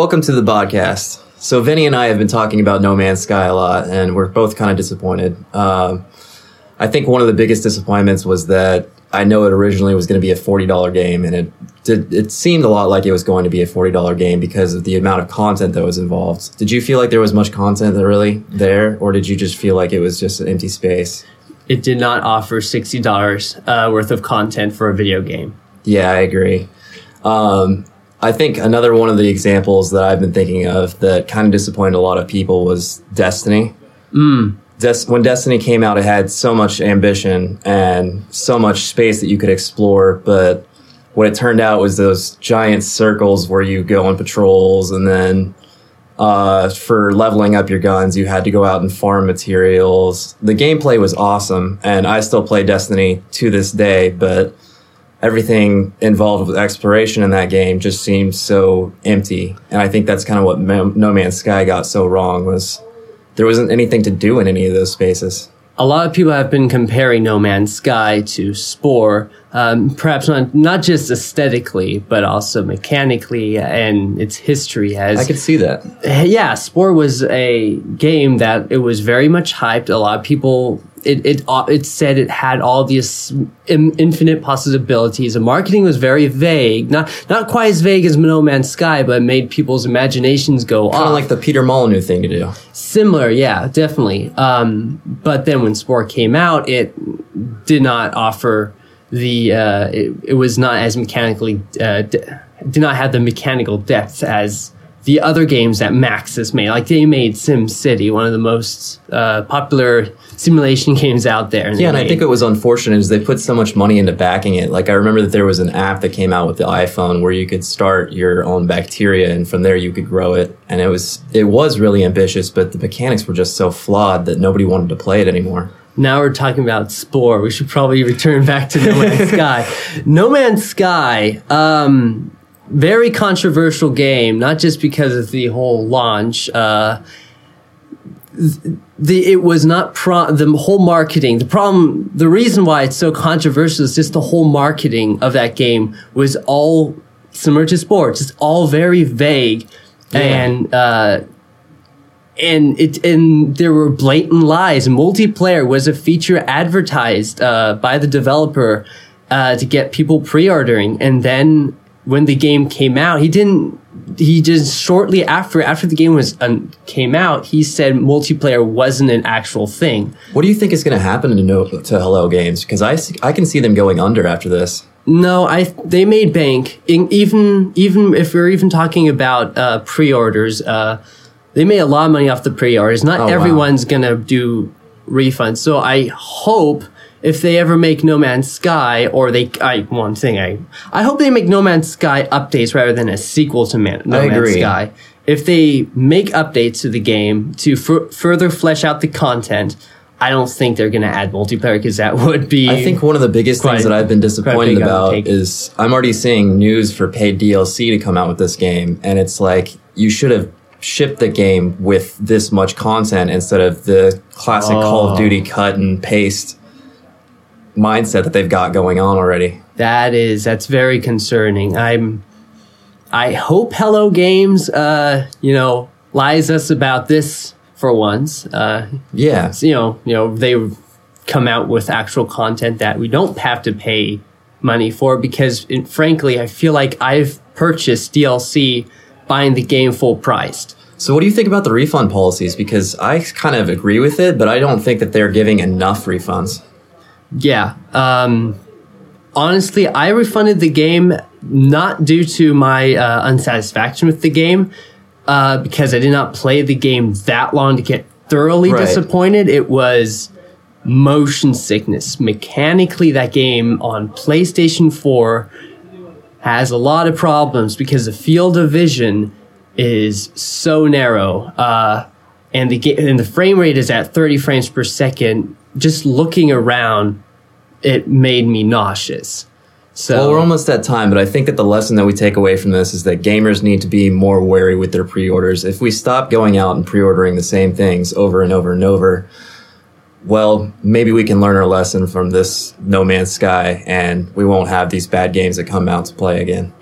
welcome to the podcast. So Vinny and I have been talking about No Man's Sky a lot, and we're both kind of disappointed. Um, I think one of the biggest disappointments was that I know it originally was going to be a forty dollar game, and it did. It seemed a lot like it was going to be a forty dollar game because of the amount of content that was involved. Did you feel like there was much content that really there, or did you just feel like it was just an empty space? It did not offer sixty dollars uh, worth of content for a video game. Yeah, I agree. Um, I think another one of the examples that I've been thinking of that kind of disappointed a lot of people was Destiny. Mm. Des- when Destiny came out, it had so much ambition and so much space that you could explore, but what it turned out was those giant circles where you go on patrols and then uh, for leveling up your guns, you had to go out and farm materials. The gameplay was awesome, and I still play Destiny to this day, but everything involved with exploration in that game just seemed so empty. And I think that's kind of what No Man's Sky got so wrong was there wasn't anything to do in any of those spaces. A lot of people have been comparing No Man's Sky to Spore, um, perhaps not not just aesthetically, but also mechanically and its history. As I could see that. Yeah, Spore was a game that it was very much hyped. A lot of people it it uh, it said it had all these infinite possibilities. The marketing was very vague, not not quite as vague as No Man's Sky, but made people's imaginations go off. kind of like the Peter Molyneux thing to do. Similar, yeah, definitely. Um, but then when Spore came out, it did not offer the uh, it, it was not as mechanically uh, de- did not have the mechanical depth as the other games that Maxis made. Like they made Sim City, one of the most uh, popular simulation games out there. And yeah, and made. I think it was unfortunate is they put so much money into backing it. Like I remember that there was an app that came out with the iPhone where you could start your own bacteria, and from there you could grow it. And it was it was really ambitious, but the mechanics were just so flawed that nobody wanted to play it anymore. Now we're talking about Spore. We should probably return back to No Man's Sky. No Man's Sky. Um, very controversial game, not just because of the whole launch. Uh, the it was not pro the whole marketing. The problem, the reason why it's so controversial is just the whole marketing of that game was all similar to Spore's. It's all very vague, yeah. and uh, and it and there were blatant lies. Multiplayer was a feature advertised uh, by the developer uh, to get people pre-ordering, and then when the game came out, he didn't. He just shortly after after the game was um, came out, he said multiplayer wasn't an actual thing. What do you think is going to happen to no, to Hello Games? Because I I can see them going under after this. No, I they made bank. In, even even if we're even talking about uh, pre-orders, uh, they made a lot of money off the pre-orders. Not oh, everyone's wow. gonna do refunds. So I hope if they ever make No Man's Sky, or they, I, one thing, I, I hope they make No Man's Sky updates rather than a sequel to Man, No I Man's agree. Sky. If they make updates to the game to f- further flesh out the content, I don't think they're going to add multiplayer because that would be. I think one of the biggest quite, things that I've been disappointed about is I'm already seeing news for paid DLC to come out with this game, and it's like you should have shipped the game with this much content instead of the classic oh. Call of Duty oh. cut and paste mindset that they've got going on already. That is that's very concerning. I'm I hope Hello Games uh, you know, lies us about this for once. Uh yeah. You know, you know, they come out with actual content that we don't have to pay money for because it, frankly, I feel like I've purchased DLC buying the game full priced. So, what do you think about the refund policies? Because I kind of agree with it, but I don't think that they're giving enough refunds. Yeah. Um, honestly, I refunded the game not due to my uh, unsatisfaction with the game, uh, because I did not play the game that long to get thoroughly right. disappointed. It was motion sickness. Mechanically, that game on PlayStation 4 has a lot of problems because the field of vision is so narrow. Uh, and the ga- and the frame rate is at 30 frames per second just looking around, it made me nauseous. So well, we're almost at time, but I think that the lesson that we take away from this is that gamers need to be more wary with their pre-orders. If we stop going out and pre-ordering the same things over and over and over, well, maybe we can learn our lesson from this No Man's Sky, and we won't have these bad games that come out to play again.